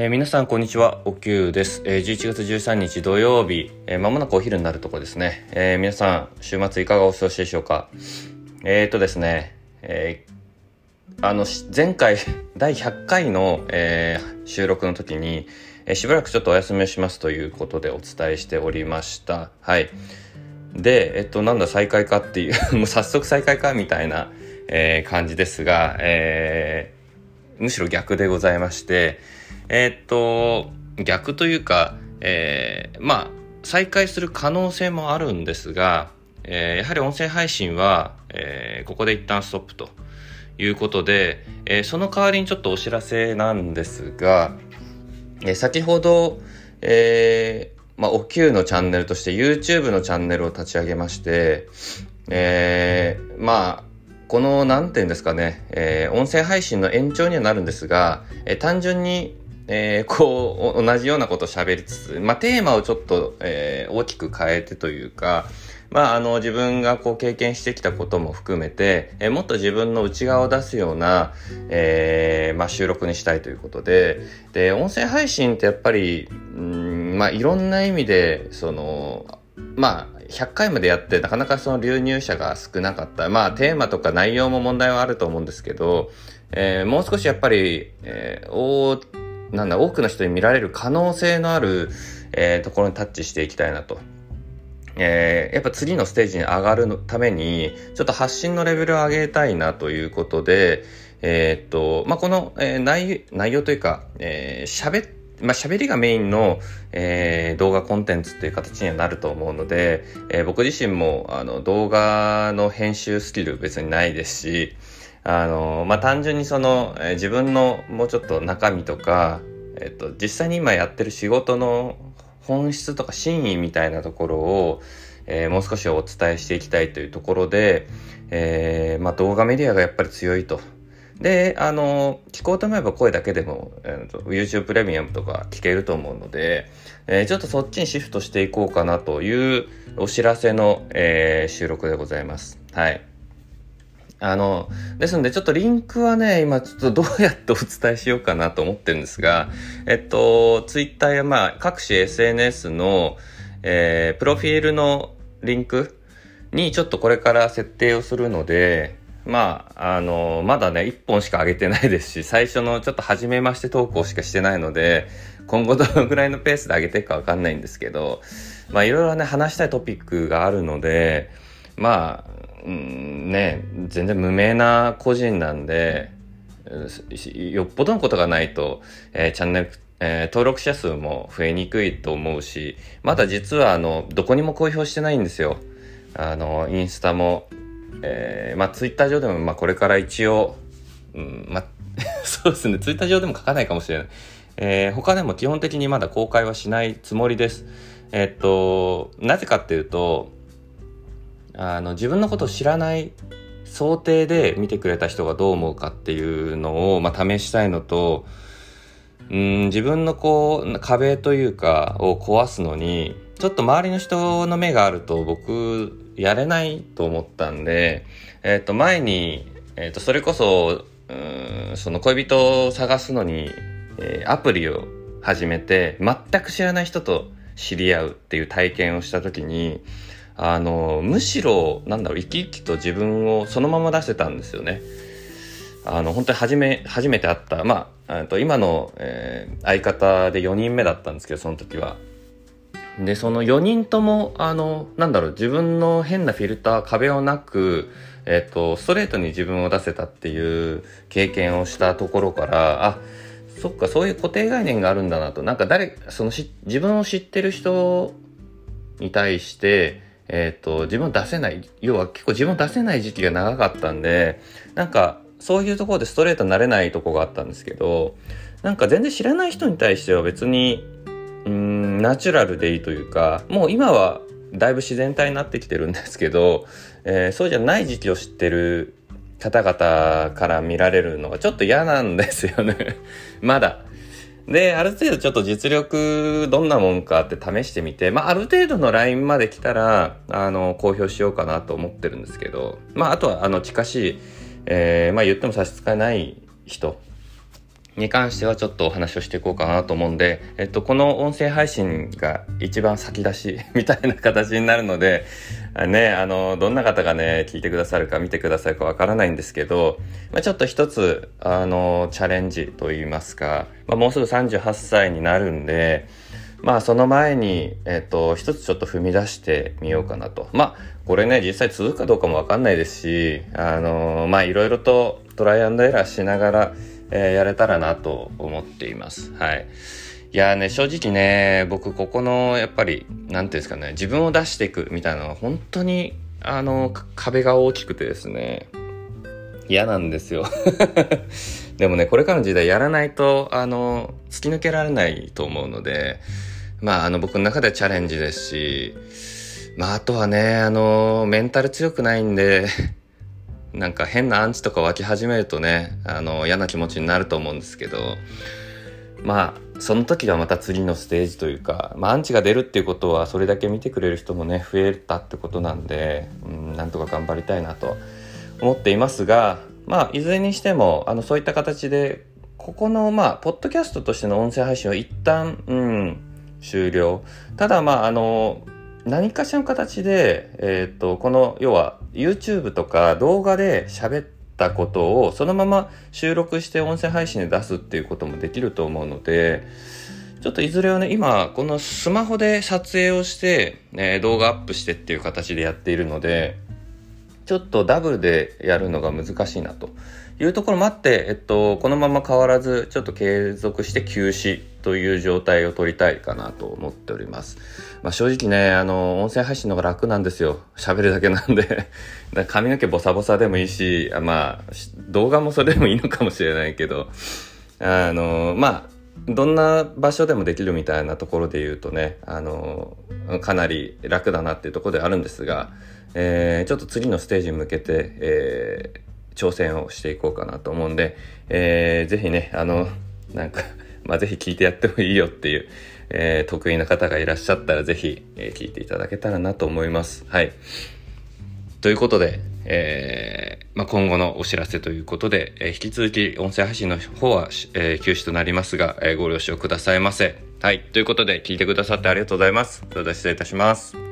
えー、皆さんこんにちは、おきゅうです。えー、11月13日土曜日、えー、もなくお昼になるとこですね。えー、皆さん、週末いかがお過ごしでしょうか？えーとですね、えー、あの、前回、第100回の、えー、収録の時に、えー、しばらくちょっとお休みをしますということでお伝えしておりました。はい。で、えっと、なんだ再開かっていう もう早速再開かみたいな、えー、感じですが、えー、むしろ逆でございまして、えー、っと、逆というか、えー、まあ、再開する可能性もあるんですが、えー、やはり音声配信は、えー、ここで一旦ストップということで、えー、その代わりにちょっとお知らせなんですが、えー、先ほど、えー、まあ、お給のチャンネルとして YouTube のチャンネルを立ち上げまして、えー、まあ、この、なんていうんですかね、えー、音声配信の延長にはなるんですが、えー、単純にえー、こう、同じようなことを喋りつつ、まあ、テーマをちょっと、えー、大きく変えてというか、まあ、あの、自分がこう経験してきたことも含めて、えー、もっと自分の内側を出すような、えー、まあ、収録にしたいということで、で、音声配信ってやっぱり、うん、まあ、いろんな意味で、その、まあ、100回までやってなかなかその流入者が少なかった。まあ、テーマとか内容も問題はあると思うんですけど、えー、もう少しやっぱり、えー、なんだ、多くの人に見られる可能性のある、えー、ところにタッチしていきたいなと。えー、やっぱ次のステージに上がるために、ちょっと発信のレベルを上げたいなということで、えー、っと、まあ、この、えー、内内容というか、えー、喋まあ、喋りがメインの、えー、動画コンテンツっていう形にはなると思うので、えー、僕自身もあの動画の編集スキル別にないですし、あの、まあ、単純にその、えー、自分のもうちょっと中身とか、えっ、と、実際に今やってる仕事の本質とか真意みたいなところを、えー、もう少しお伝えしていきたいというところで、えー、まあ、動画メディアがやっぱり強いと。で、あの、聞こうと思えば声だけでも、えー、YouTube プレミアムとか聞けると思うので、えー、ちょっとそっちにシフトしていこうかなというお知らせの、え、収録でございます。はい。あの、ですのでちょっとリンクはね、今ちょっとどうやってお伝えしようかなと思ってるんですが、えっと、ツイッターやまあ各種 SNS の、えー、プロフィールのリンクにちょっとこれから設定をするので、まあ、あの、まだね、1本しか上げてないですし、最初のちょっと初めまして投稿しかしてないので、今後どのぐらいのペースで上げていくかわかんないんですけど、まあいろいろね、話したいトピックがあるので、まあ、うんね全然無名な個人なんでよっぽどのことがないと、えー、チャンネル、えー、登録者数も増えにくいと思うしまだ実はあのどこにも公表してないんですよ。あのインスタも、えー、まあツイッター上でも、まあ、これから一応、うんまあ、そうですねツイッター上でも書かないかもしれない、えー、他でも基本的にまだ公開はしないつもりです。えー、っとなぜかっていうとあの自分のことを知らない想定で見てくれた人がどう思うかっていうのを、まあ、試したいのとうん自分のこう壁というかを壊すのにちょっと周りの人の目があると僕やれないと思ったんで、え、ー、と前に、え、ー、とそれこそうんその恋人を探すのに、えー、アプリを始めて全く知らない人と知り合うっていう体験をした時にあの、むしろ、なんだろう、生き生きと自分をそのまま出せたんですよね。あの、本当に初め、初めて会った、まあ、と今の、えー、相方で4人目だったんですけど、その時は。で、その4人とも、あの、なんだろう、自分の変なフィルター、壁をなく、えっ、ー、と、ストレートに自分を出せたっていう経験をしたところから、あ、そっか、そういう固定概念があるんだなと。なんか誰、そのし、自分を知ってる人に対して、えっ、ー、と、自分を出せない、要は結構自分を出せない時期が長かったんで、なんか、そういうところでストレートになれないとこがあったんですけど、なんか全然知らない人に対しては別に、うん、ナチュラルでいいというか、もう今はだいぶ自然体になってきてるんですけど、えー、そうじゃない時期を知ってる方々から見られるのがちょっと嫌なんですよね まだ。で、ある程度ちょっと実力どんなもんかって試してみて、まあ、ある程度のラインまで来たら、あの、公表しようかなと思ってるんですけど、まあ、あとは、あの、近しい、えー、まあ、言っても差し支えない人に関してはちょっとお話をしていこうかなと思うんで、えっと、この音声配信が一番先出しみたいな形になるので、ね、あの、どんな方がね、聞いてくださるか見てくださるかわからないんですけど、まあ、ちょっと一つ、あの、チャレンジといいますか、まあ、もうすぐ38歳になるんで、まあその前に、えっ、と、一つちょっと踏み出してみようかなと。まあ、これね、実際続くかどうかもわかんないですし、あのまあいろいろとトライアンドエラーしながら、えー、やれたらなと思っています。はい。いやね、正直ね、僕ここの、やっぱり、なんていうんですかね、自分を出していくみたいなのは本当に、あの、壁が大きくてですね、嫌なんですよ。でもね、これからの時代やらないと、あの、突き抜けられないと思うので、まあ、あの、僕の中ではチャレンジですし、まあ、あとはね、あの、メンタル強くないんで、なんか変なアンチとか湧き始めるとね、あの、嫌な気持ちになると思うんですけど、まあ、その時はまた次のステージというか、まあ、アンチが出るっていうことは、それだけ見てくれる人もね、増えたってことなんで、うん、なんとか頑張りたいなと思っていますが、まあ、いずれにしても、あの、そういった形で、ここの、まあ、ポッドキャストとしての音声配信は一旦、うん、終了。ただ、まあ、あの、何かしらの形で、えっ、と、この、要は、YouTube とか動画で喋ってたことをそのまま収録して音声配信で出すっていうこともできると思うので、ちょっといずれはね、今、このスマホで撮影をして、ね、動画アップしてっていう形でやっているので、ちょっとダブルでやるのが難しいなというところもあって、えっと、このまま変わらず、ちょっと継続して休止という状態を取りたいかなと思っております。まあ、正直ね、あの、音声配信の方が楽なんですよ。喋るだけなんで 髪の毛ボサボサでもいいし、まあ、動画もそれでもいいのかもしれないけど、あの、まあ、どんな場所でもできるみたいなところで言うとね、あの、かなり楽だなっていうところであるんですが、えー、ちょっと次のステージに向けて、えー、挑戦をしていこうかなと思うんで、えー、ぜひね、あの、なんかまあ、ぜひ聞いてやってもいいよっていう、えー、得意な方がいらっしゃったらぜひ、えー、聞いていただけたらなと思います。はい。ということで、えー、まあ、今後のお知らせということで、えー、引き続き音声配信の方は、えー、休止となりますが、えご了承くださいませ。はい。ということで、聞いてくださってありがとうございます。それでは失礼いたします。